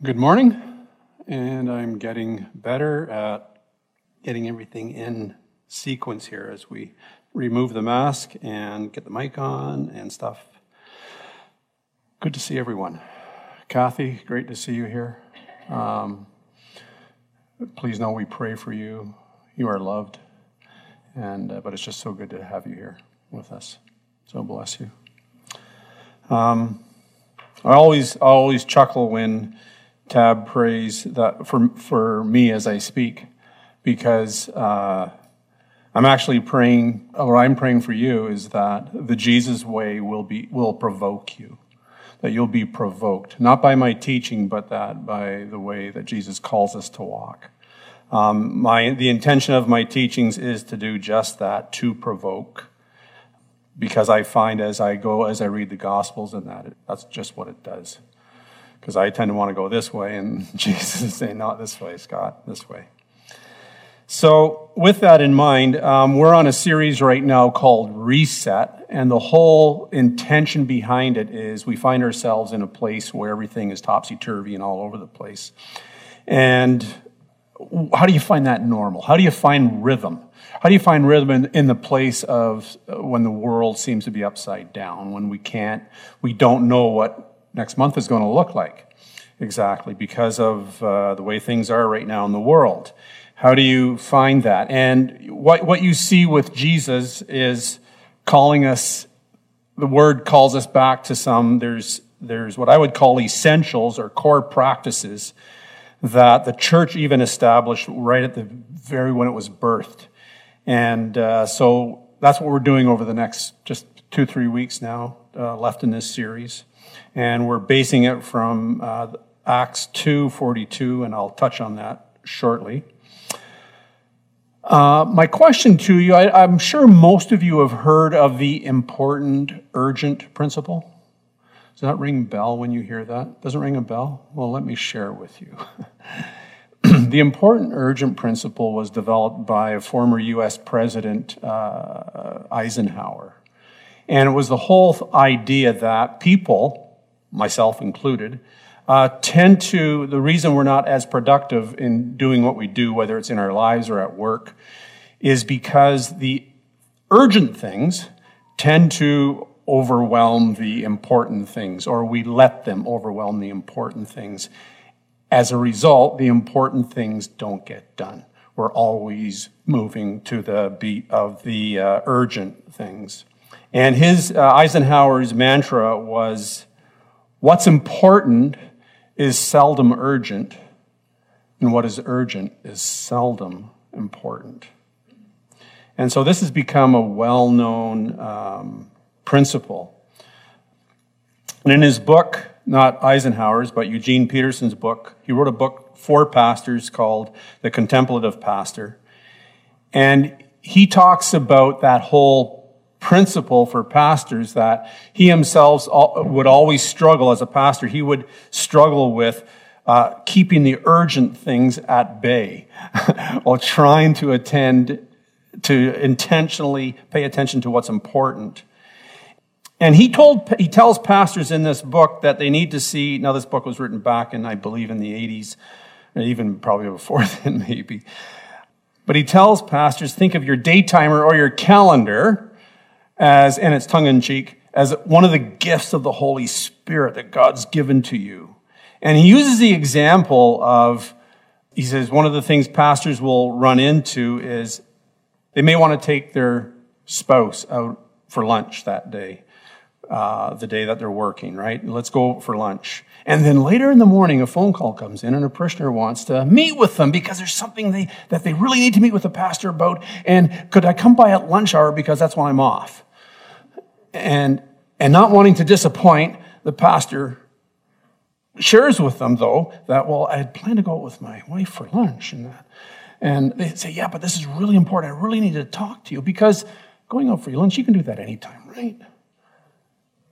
Good morning, and I'm getting better at getting everything in sequence here as we remove the mask and get the mic on and stuff. Good to see everyone. Kathy, great to see you here. Um, please know we pray for you. You are loved, and uh, but it's just so good to have you here with us. So bless you. Um, I always I always chuckle when Tab prays that for, for me as I speak, because uh, I'm actually praying, what I'm praying for you is that the Jesus way will, be, will provoke you. That you'll be provoked, not by my teaching, but that by the way that Jesus calls us to walk. Um, my, the intention of my teachings is to do just that, to provoke. Because I find as I go, as I read the Gospels and that, that's just what it does because I tend to want to go this way, and Jesus is saying, not this way, Scott, this way. So, with that in mind, um, we're on a series right now called Reset, and the whole intention behind it is we find ourselves in a place where everything is topsy turvy and all over the place. And how do you find that normal? How do you find rhythm? How do you find rhythm in, in, the place of uh, when the world seems to be upside down, when we can't, we don't know what next month is going to look like exactly because of uh, the way things are right now in the world. How do you find that? And what, what you see with Jesus is calling us, the word calls us back to some, there's, there's what I would call essentials or core practices that the church even established right at the very when it was birthed. And uh, so that's what we're doing over the next just two, three weeks now uh, left in this series and we're basing it from uh, Acts 2:42, and I'll touch on that shortly. Uh, my question to you I, I'm sure most of you have heard of the important urgent principle. Does that ring bell when you hear that? Doesn't ring a bell? Well, let me share with you. the important urgent principle was developed by a former U.S. President uh, Eisenhower. And it was the whole idea that people, myself included, uh, tend to, the reason we're not as productive in doing what we do, whether it's in our lives or at work, is because the urgent things tend to overwhelm the important things, or we let them overwhelm the important things. As a result, the important things don't get done. We're always moving to the beat of the uh, urgent things. And his, uh, Eisenhower's mantra was What's important is seldom urgent, and what is urgent is seldom important. And so this has become a well known um, principle. And in his book, not Eisenhower's, but Eugene Peterson's book, he wrote a book for pastors called The Contemplative Pastor. And he talks about that whole principle for pastors that he himself would always struggle as a pastor. He would struggle with uh, keeping the urgent things at bay while trying to attend to intentionally pay attention to what's important. And he told he tells pastors in this book that they need to see. Now, this book was written back in, I believe, in the '80s, or even probably before then, maybe. But he tells pastors, think of your daytimer or your calendar as, and it's tongue in cheek, as one of the gifts of the Holy Spirit that God's given to you. And he uses the example of, he says, one of the things pastors will run into is they may want to take their spouse out for lunch that day, uh, the day that they're working, right? Let's go for lunch. And then later in the morning, a phone call comes in and a parishioner wants to meet with them because there's something they, that they really need to meet with the pastor about. And could I come by at lunch hour because that's when I'm off? And, and not wanting to disappoint, the pastor shares with them, though, that, well, I had planned to go out with my wife for lunch. And, that. and they say, yeah, but this is really important. I really need to talk to you because going out for your lunch, you can do that anytime, right?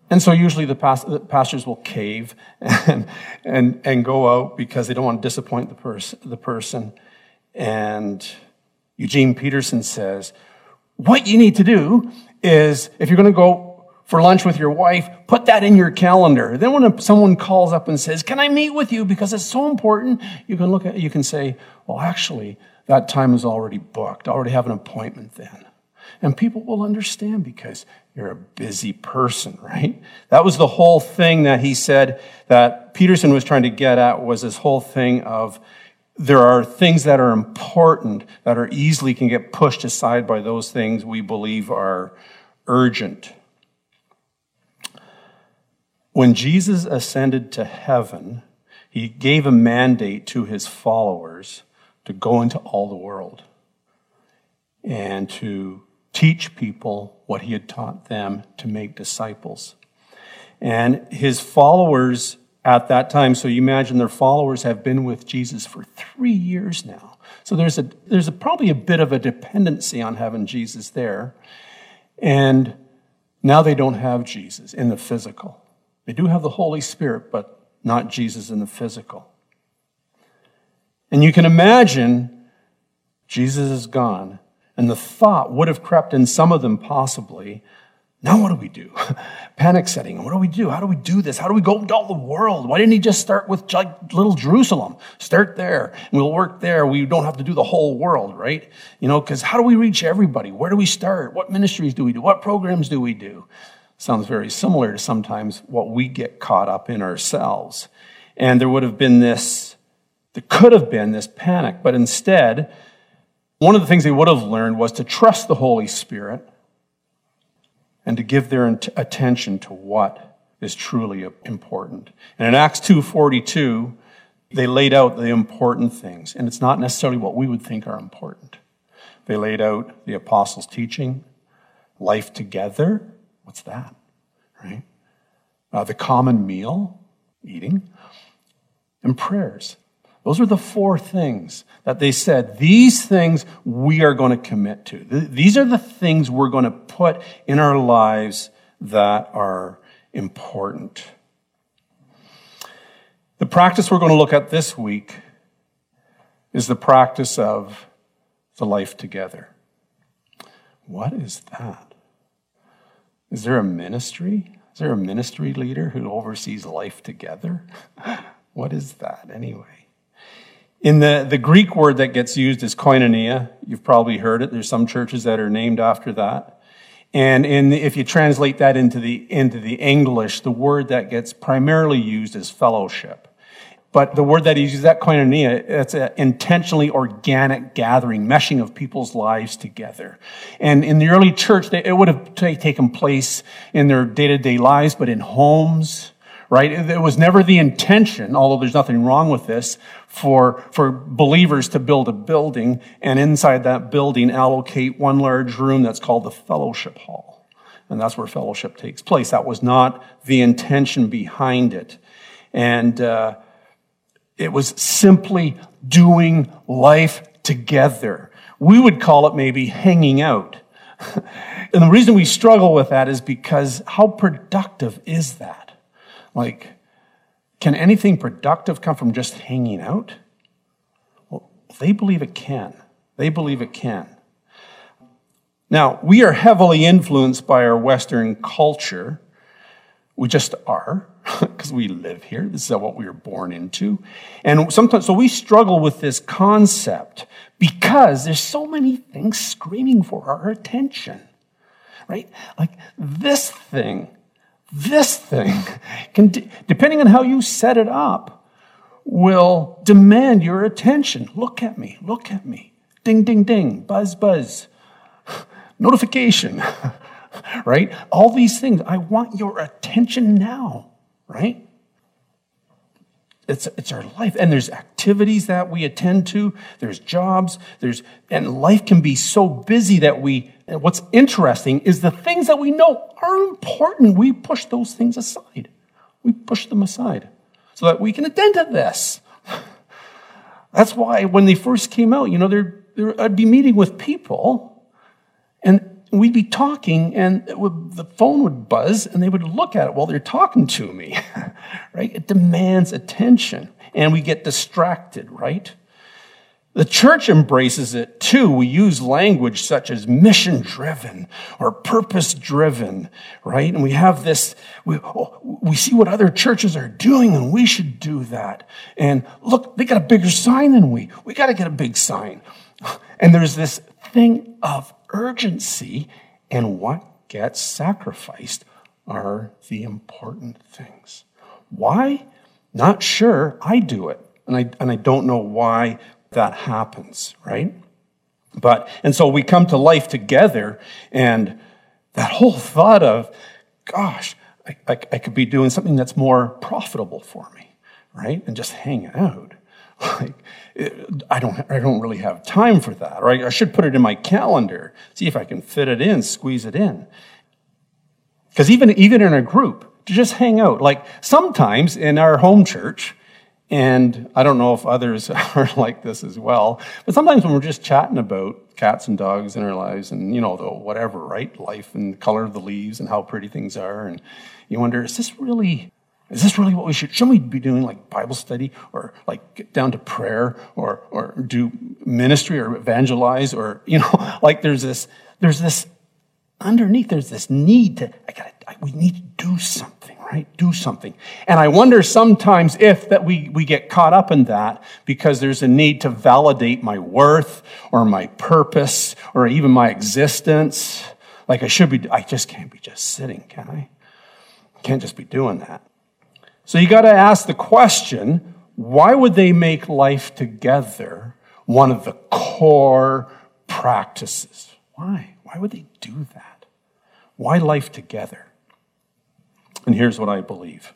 And so usually the, past, the pastors will cave and, and, and go out because they don't want to disappoint the, pers- the person. And Eugene Peterson says, what you need to do is if you're going to go for lunch with your wife, put that in your calendar. Then when someone calls up and says, "Can I meet with you because it's so important?" you can look at you can say, "Well, actually, that time is already booked. I already have an appointment then." And people will understand because you're a busy person, right? That was the whole thing that he said that Peterson was trying to get at was this whole thing of there are things that are important that are easily can get pushed aside by those things we believe are urgent. When Jesus ascended to heaven, he gave a mandate to his followers to go into all the world and to teach people what he had taught them to make disciples. And his followers at that time, so you imagine their followers have been with Jesus for three years now. So there's, a, there's a, probably a bit of a dependency on having Jesus there. And now they don't have Jesus in the physical. They do have the Holy Spirit, but not Jesus in the physical. And you can imagine Jesus is gone. And the thought would have crept in some of them possibly. Now what do we do? Panic setting. What do we do? How do we do this? How do we go into all the world? Why didn't he just start with like little Jerusalem? Start there. We'll work there. We don't have to do the whole world, right? You know, because how do we reach everybody? Where do we start? What ministries do we do? What programs do we do? Sounds very similar to sometimes what we get caught up in ourselves. And there would have been this, there could have been this panic, but instead, one of the things they would have learned was to trust the Holy Spirit and to give their attention to what is truly important. And in Acts 2:42, they laid out the important things, and it's not necessarily what we would think are important. They laid out the apostles' teaching, life together. What's that? Right? Uh, the common meal, eating, and prayers. Those are the four things that they said. These things we are going to commit to. These are the things we're going to put in our lives that are important. The practice we're going to look at this week is the practice of the life together. What is that? Is there a ministry? Is there a ministry leader who oversees life together? What is that anyway? In the, the Greek word that gets used is koinonia. You've probably heard it. There's some churches that are named after that. And in, if you translate that into the, into the English, the word that gets primarily used is fellowship. But the word that he uses, that koinonia, it's an intentionally organic gathering, meshing of people's lives together. And in the early church, it would have taken place in their day-to-day lives, but in homes, right? It was never the intention, although there's nothing wrong with this, for, for believers to build a building and inside that building allocate one large room that's called the fellowship hall. And that's where fellowship takes place. That was not the intention behind it. And uh, it was simply doing life together. We would call it maybe hanging out. and the reason we struggle with that is because how productive is that? Like, can anything productive come from just hanging out? Well, they believe it can. They believe it can. Now, we are heavily influenced by our Western culture. We just are, because we live here. This is what we were born into. And sometimes, so we struggle with this concept because there's so many things screaming for our attention, right? Like this thing this thing, can, depending on how you set it up, will demand your attention. Look at me, look at me. Ding, ding, ding, buzz, buzz. Notification, right? All these things. I want your attention now, right? It's, it's our life. And there's activities that we attend to, there's jobs, there's, and life can be so busy that we, and what's interesting is the things that we know are important, we push those things aside. We push them aside so that we can attend to this. That's why when they first came out, you know, they're, I'd be meeting with people and we'd be talking and would, the phone would buzz and they would look at it while they're talking to me, right? It demands attention and we get distracted, right? The church embraces it too. We use language such as mission driven or purpose driven, right? And we have this, we, oh, we see what other churches are doing and we should do that. And look, they got a bigger sign than we. We got to get a big sign. And there's this thing of urgency and what gets sacrificed are the important things. Why? Not sure. I do it. And I, and I don't know why that happens, right? But, and so we come to life together, and that whole thought of, gosh, I, I, I could be doing something that's more profitable for me, right? And just hanging out. Like, I don't, I don't really have time for that. Or I, I should put it in my calendar, see if I can fit it in, squeeze it in. Because even, even in a group, to just hang out, like sometimes in our home church, and I don't know if others are like this as well, but sometimes when we're just chatting about cats and dogs in our lives and, you know, the whatever, right? Life and the color of the leaves and how pretty things are. And you wonder, is this really, is this really what we should, shouldn't we be doing like Bible study or like get down to prayer or, or do ministry or evangelize or, you know, like there's this, there's this underneath, there's this need to, I gotta, I, we need to do something right? Do something. And I wonder sometimes if that we, we get caught up in that because there's a need to validate my worth or my purpose or even my existence. Like I should be, I just can't be just sitting, can I? I can't just be doing that. So you got to ask the question, why would they make life together one of the core practices? Why? Why would they do that? Why life together? And here's what I believe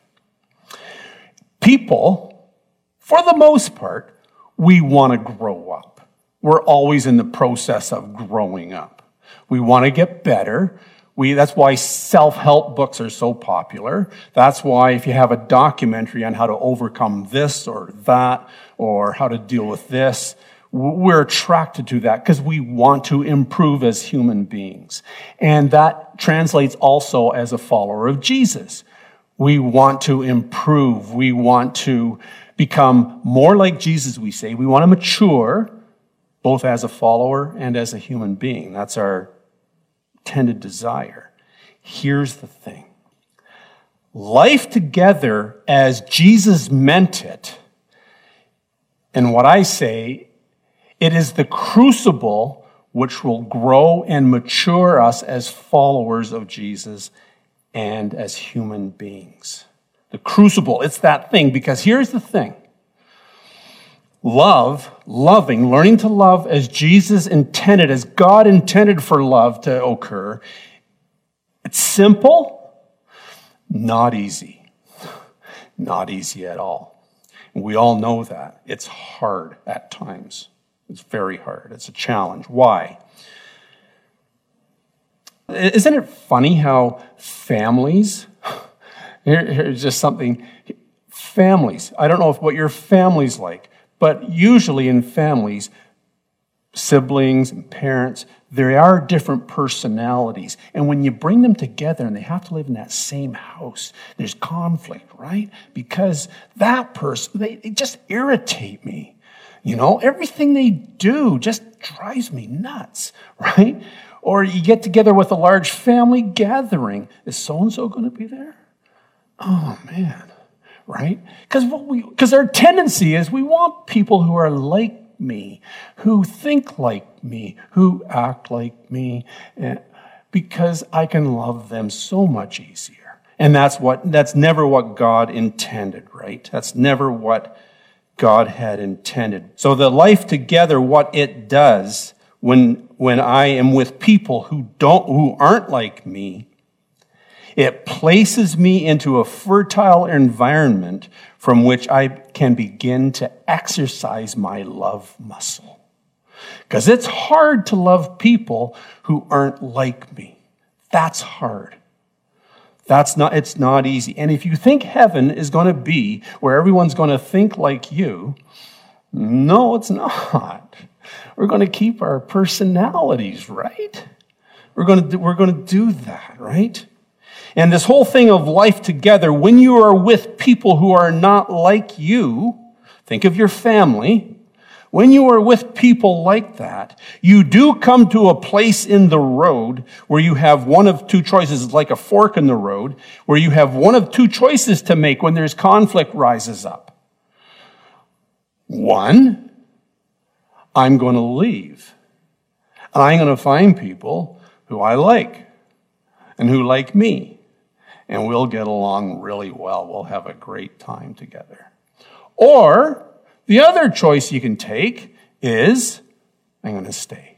people, for the most part, we want to grow up. We're always in the process of growing up. We want to get better. We, that's why self-help books are so popular. That's why if you have a documentary on how to overcome this or that or how to deal with this, we're attracted to that because we want to improve as human beings. And that translates also as a follower of Jesus. We want to improve. We want to become more like Jesus, we say. We want to mature both as a follower and as a human being. That's our tended desire. Here's the thing. Life together as Jesus meant it, and what I say it is the crucible which will grow and mature us as followers of Jesus and as human beings. The crucible, it's that thing, because here's the thing love, loving, learning to love as Jesus intended, as God intended for love to occur, it's simple, not easy. Not easy at all. we all know that. It's hard at times. It's very hard. It's a challenge. Why? Isn't it funny how families, here, here's just something, families, I don't know if what your family's like, but usually in families, siblings and parents, there are different personalities. And when you bring them together and they have to live in that same house, there's conflict, right? Because that person, they, they just irritate me. You know, everything they do just drives me nuts, right? Or you get together with a large family gathering. Is so and so going to be there? Oh, man, right? Because what we, because our tendency is we want people who are like me, who think like me, who act like me, eh, because I can love them so much easier. And that's what, that's never what God intended, right? That's never what God had intended. So the life together, what it does when, when I am with people who don't, who aren't like me, it places me into a fertile environment from which I can begin to exercise my love muscle. Because it's hard to love people who aren't like me. That's hard. That's not, it's not easy. And if you think heaven is going to be where everyone's going to think like you, no, it's not. We're going to keep our personalities, right? We're going to do, we're going to do that, right? And this whole thing of life together, when you are with people who are not like you, think of your family. when you are with people like that, you do come to a place in the road where you have one of two choices. It's like a fork in the road where you have one of two choices to make when there's conflict rises up. One, I'm going to leave. And I'm going to find people who I like and who like me. And we'll get along really well. We'll have a great time together. Or the other choice you can take is I'm going to stay.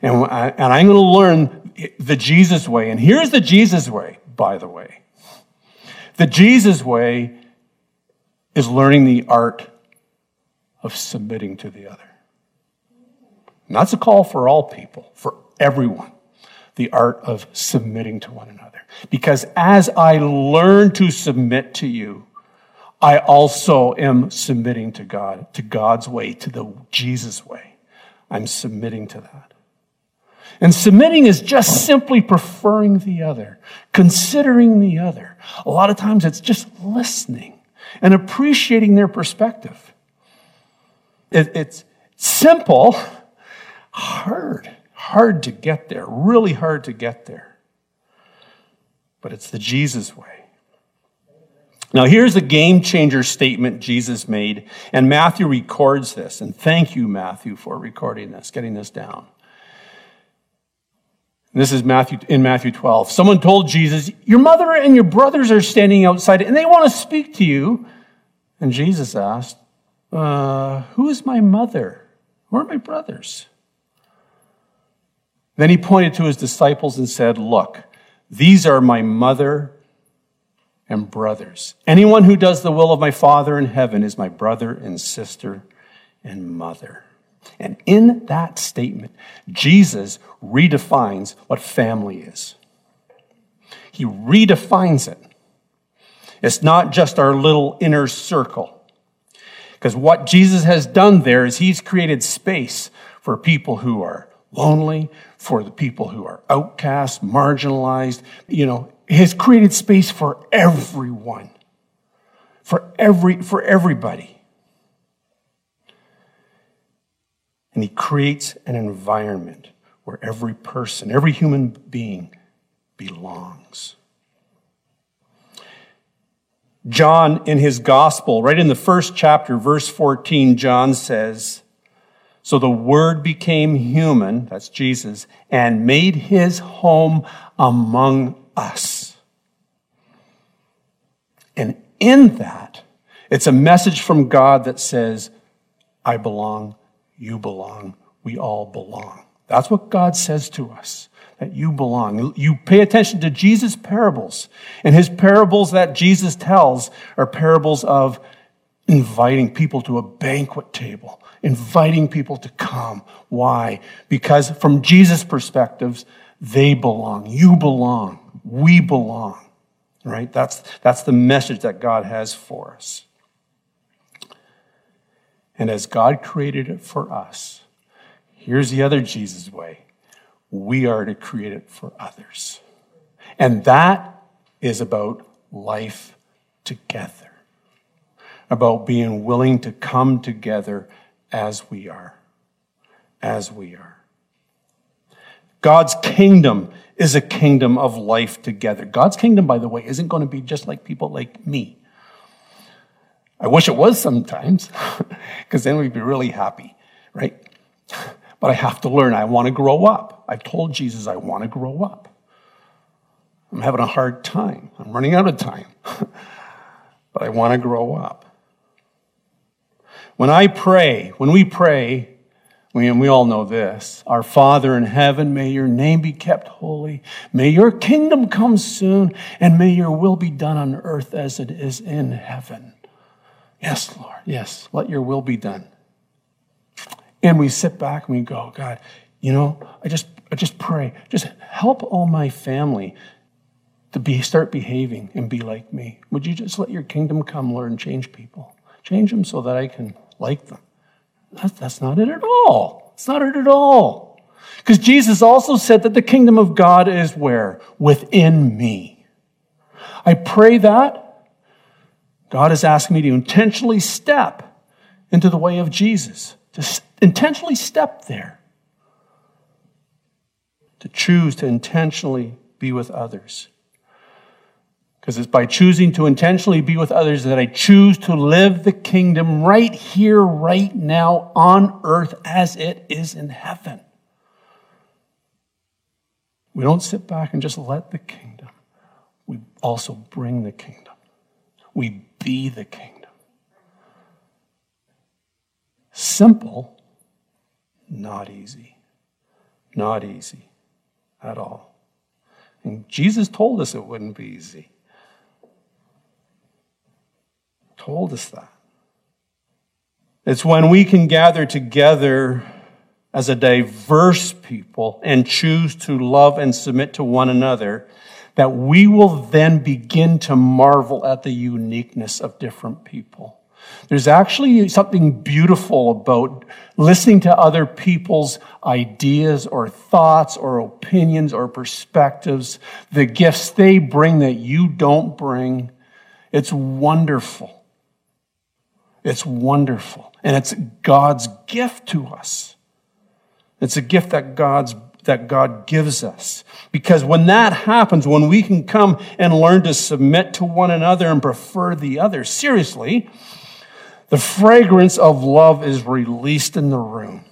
And, and I'm going to learn the Jesus way. And here's the Jesus way, by the way. The Jesus way is learning the art of submitting to the other. And that's a call for all people, for everyone. The art of submitting to one another. Because as I learn to submit to you, I also am submitting to God, to God's way, to the Jesus way. I'm submitting to that. And submitting is just simply preferring the other, considering the other. A lot of times it's just listening and appreciating their perspective. It, it's simple, hard, hard to get there, really hard to get there. But it's the Jesus way. Now, here's a game changer statement Jesus made, and Matthew records this. And thank you, Matthew, for recording this, getting this down. This is Matthew in Matthew 12. Someone told Jesus, Your mother and your brothers are standing outside and they want to speak to you. And Jesus asked, uh, Who is my mother? Who are my brothers? Then he pointed to his disciples and said, Look, these are my mother and brothers. Anyone who does the will of my Father in heaven is my brother and sister and mother. And in that statement, Jesus redefines what family is. He redefines it. It's not just our little inner circle. Because what Jesus has done there is he's created space for people who are lonely, for the people who are outcast, marginalized, you know, has created space for everyone, for every for everybody. And he creates an environment where every person, every human being belongs. John, in his gospel, right in the first chapter, verse 14, John says, So the Word became human, that's Jesus, and made his home among us. And in that, it's a message from God that says, I belong, you belong, we all belong. That's what God says to us, that you belong. You pay attention to Jesus' parables. And his parables that Jesus tells are parables of inviting people to a banquet table, inviting people to come. Why? Because from Jesus' perspectives, they belong. You belong. We belong. Right? That's, that's the message that God has for us. And as God created it for us, here's the other Jesus way we are to create it for others. And that is about life together, about being willing to come together as we are, as we are. God's kingdom is a kingdom of life together. God's kingdom, by the way, isn't going to be just like people like me. I wish it was sometimes, because then we'd be really happy, right? But I have to learn. I want to grow up. I've told Jesus I want to grow up. I'm having a hard time. I'm running out of time. but I want to grow up. When I pray, when we pray, we, and we all know this Our Father in heaven, may your name be kept holy. May your kingdom come soon, and may your will be done on earth as it is in heaven. Yes, Lord. Yes, let your will be done. And we sit back and we go, God, you know, I just I just pray, just help all my family to be start behaving and be like me. Would you just let your kingdom come, Lord, and change people? Change them so that I can like them. That's, that's not it at all. It's not it at all. Because Jesus also said that the kingdom of God is where? Within me. I pray that. God is asking me to intentionally step into the way of Jesus, to intentionally step there, to choose to intentionally be with others. Because it's by choosing to intentionally be with others that I choose to live the kingdom right here, right now, on earth as it is in heaven. We don't sit back and just let the kingdom, we also bring the kingdom. We be the kingdom. Simple, not easy. Not easy at all. And Jesus told us it wouldn't be easy. Told us that. It's when we can gather together as a diverse people and choose to love and submit to one another that we will then begin to marvel at the uniqueness of different people. There's actually something beautiful about listening to other people's ideas or thoughts or opinions or perspectives, the gifts they bring that you don't bring. It's wonderful. It's wonderful. And it's God's gift to us. It's a gift that God's that God gives us. Because when that happens, when we can come and learn to submit to one another and prefer the other, seriously, the fragrance of love is released in the room.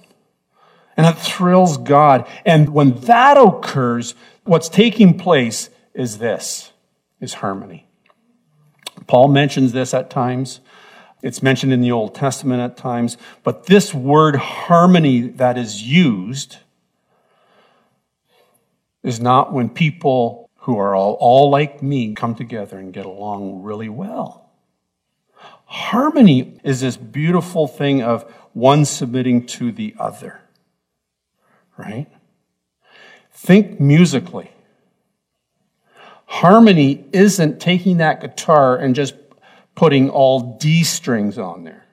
And it thrills God. And when that occurs, what's taking place is this, is harmony. Paul mentions this at times. It's mentioned in the Old Testament at times. But this word harmony that is used is not when people who are all, all like me come together and get along really well. Harmony is this beautiful thing of one submitting to the other, right? Think musically. Harmony isn't taking that guitar and just putting all D strings on there.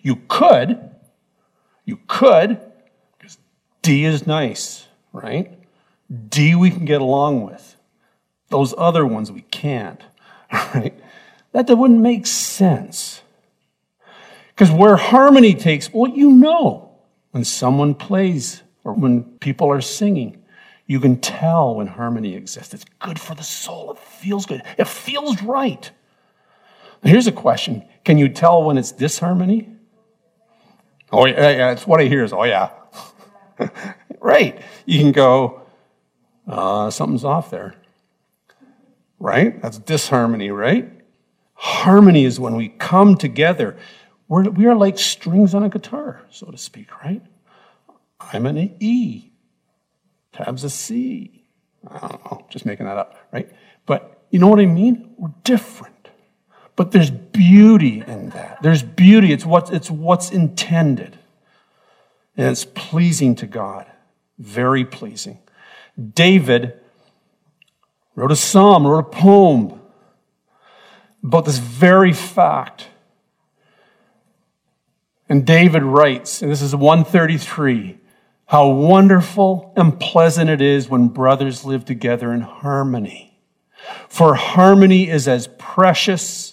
You could, you could, because D is nice, right? D we can get along with. Those other ones we can't, right? That, that wouldn't make sense. Because where harmony takes, well, you know, when someone plays or when people are singing, you can tell when harmony exists. It's good for the soul. It feels good. It feels right. Here's a question Can you tell when it's disharmony? Oh, yeah, yeah, it's what I hear is, oh, yeah. right. You can go, uh, something's off there. Right? That's disharmony, right? Harmony is when we come together. We're, we are like strings on a guitar, so to speak, right? I'm an E. Tab's a C. I don't know, just making that up, right? But you know what I mean? We're different. But there's beauty in that. There's beauty. It's what's, it's what's intended. And it's pleasing to God. Very pleasing. David wrote a psalm, wrote a poem about this very fact. And David writes, and this is 133, how wonderful and pleasant it is when brothers live together in harmony. For harmony is as precious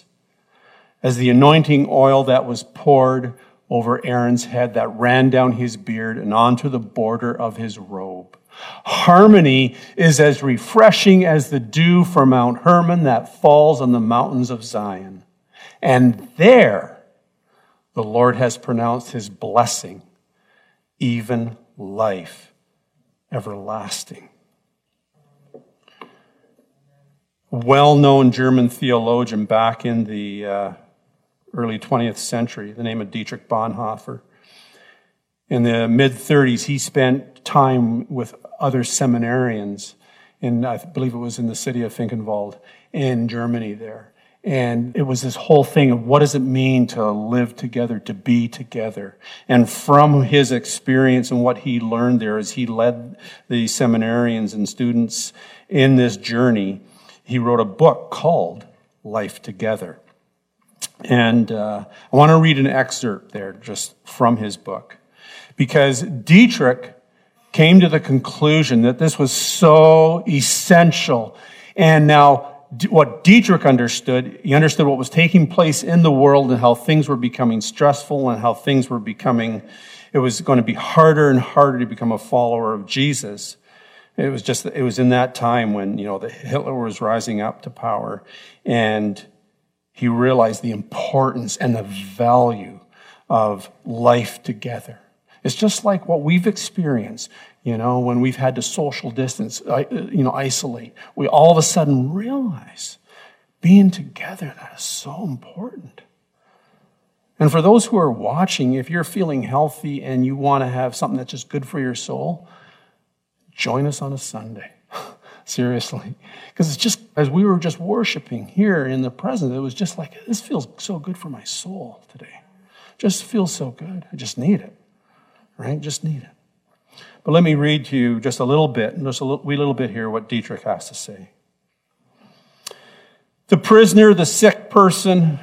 as the anointing oil that was poured over Aaron's head that ran down his beard and onto the border of his robe. Harmony is as refreshing as the dew from Mount Hermon that falls on the mountains of Zion. And there, the Lord has pronounced his blessing, even life everlasting. Well known German theologian back in the uh, early 20th century, the name of Dietrich Bonhoeffer. In the mid 30s, he spent time with other seminarians in, I believe it was in the city of Finkenwald in Germany there. And it was this whole thing of what does it mean to live together, to be together. And from his experience and what he learned there as he led the seminarians and students in this journey, he wrote a book called Life Together. And uh, I want to read an excerpt there just from his book. Because Dietrich came to the conclusion that this was so essential. And now what Dietrich understood, he understood what was taking place in the world and how things were becoming stressful and how things were becoming, it was going to be harder and harder to become a follower of Jesus. It was just, it was in that time when, you know, the Hitler was rising up to power and he realized the importance and the value of life together. It's just like what we've experienced, you know, when we've had to social distance, uh, you know, isolate. We all of a sudden realize being together, that is so important. And for those who are watching, if you're feeling healthy and you want to have something that's just good for your soul, join us on a Sunday. Seriously. Because it's just, as we were just worshiping here in the present, it was just like, this feels so good for my soul today. Just feels so good. I just need it right? Just need it. But let me read to you just a little bit, just a little, wee little bit here, what Dietrich has to say. The prisoner, the sick person,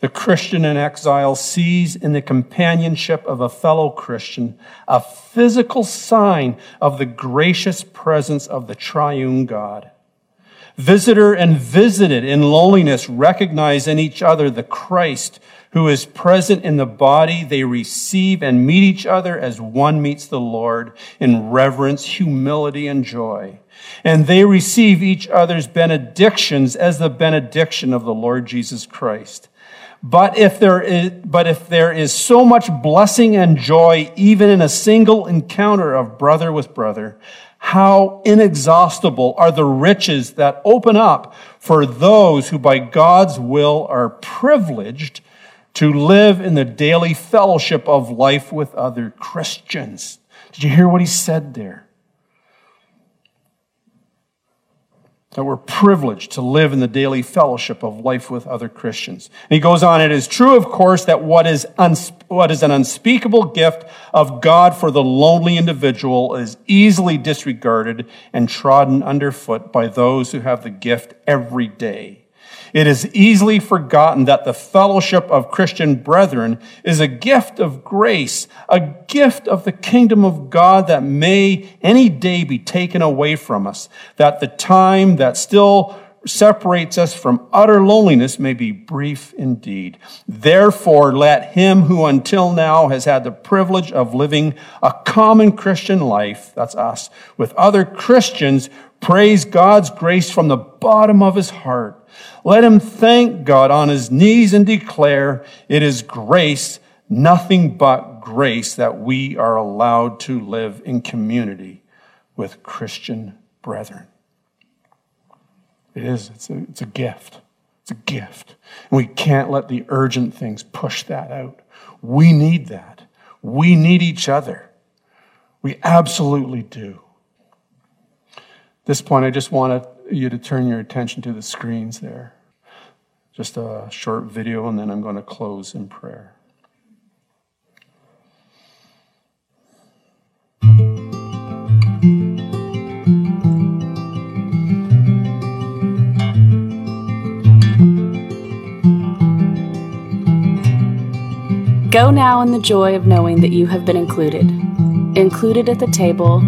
the Christian in exile sees in the companionship of a fellow Christian a physical sign of the gracious presence of the triune God. Visitor and visited in loneliness recognize in each other the Christ who is present in the body, they receive and meet each other as one meets the Lord in reverence, humility, and joy. And they receive each other's benedictions as the benediction of the Lord Jesus Christ. But if there is, but if there is so much blessing and joy, even in a single encounter of brother with brother, how inexhaustible are the riches that open up for those who by God's will are privileged to live in the daily fellowship of life with other Christians. Did you hear what he said there? That we're privileged to live in the daily fellowship of life with other Christians. And he goes on, it is true, of course, that what is, uns- what is an unspeakable gift of God for the lonely individual is easily disregarded and trodden underfoot by those who have the gift every day. It is easily forgotten that the fellowship of Christian brethren is a gift of grace, a gift of the kingdom of God that may any day be taken away from us, that the time that still separates us from utter loneliness may be brief indeed. Therefore, let him who until now has had the privilege of living a common Christian life, that's us, with other Christians, praise God's grace from the bottom of his heart let him thank God on his knees and declare it is grace, nothing but grace, that we are allowed to live in community with Christian brethren. It is, it's a, it's a gift. It's a gift. And we can't let the urgent things push that out. We need that. We need each other. We absolutely do. At this point, I just want you to turn your attention to the screens there. Just a short video, and then I'm going to close in prayer. Go now in the joy of knowing that you have been included. Included at the table,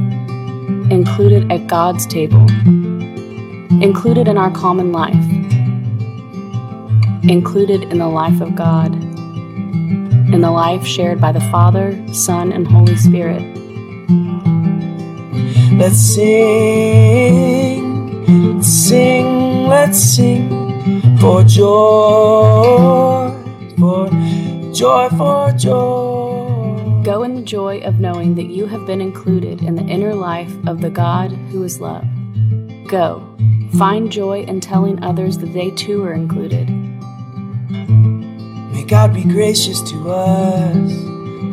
included at God's table, included in our common life included in the life of God, in the life shared by the Father, Son, and Holy Spirit. Let's sing, sing, let's sing for joy, for joy, for joy. Go in the joy of knowing that you have been included in the inner life of the God who is love. Go, find joy in telling others that they too are included May God be gracious to us,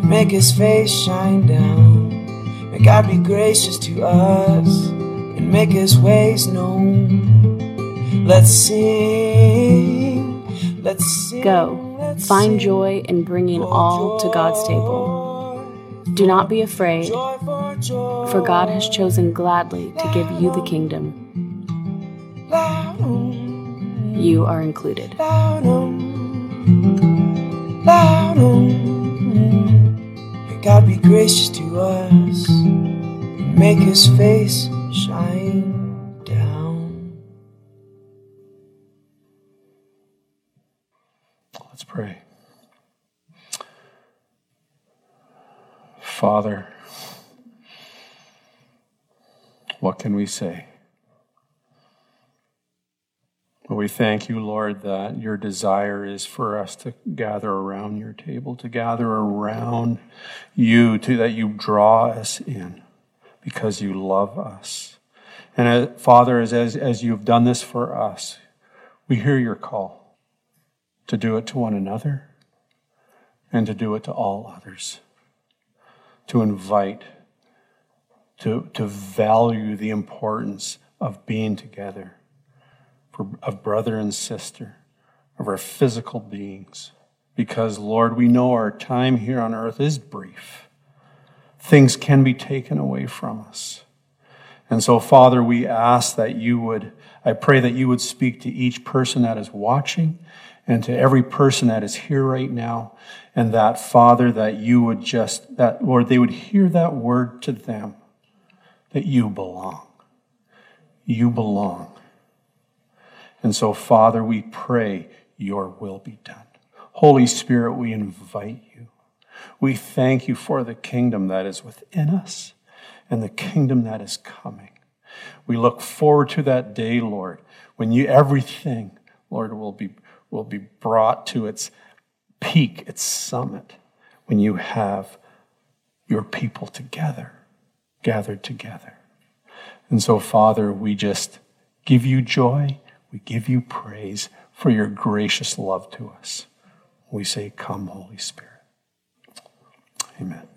make his face shine down. May God be gracious to us and make his ways known. Let's sing, let's sing. Go, let's find sing joy in bringing all to God's table. Do not be afraid, joy joy. for God has chosen gladly to give you the kingdom. You are included. May God be gracious to us, make His face shine. down. Let's pray. Father, what can we say? We thank you, Lord, that your desire is for us to gather around your table, to gather around you, to that you draw us in because you love us. And as, uh, Father, as, as, as you've done this for us, we hear your call to do it to one another and to do it to all others, to invite, to, to value the importance of being together of brother and sister, of our physical beings. Because, Lord, we know our time here on earth is brief. Things can be taken away from us. And so, Father, we ask that you would, I pray that you would speak to each person that is watching and to every person that is here right now. And that, Father, that you would just, that, Lord, they would hear that word to them that you belong. You belong. And so, Father, we pray your will be done. Holy Spirit, we invite you. We thank you for the kingdom that is within us and the kingdom that is coming. We look forward to that day, Lord, when you everything, Lord, will be, will be brought to its peak, its summit, when you have your people together, gathered together. And so, Father, we just give you joy we give you praise for your gracious love to us. We say, Come, Holy Spirit. Amen.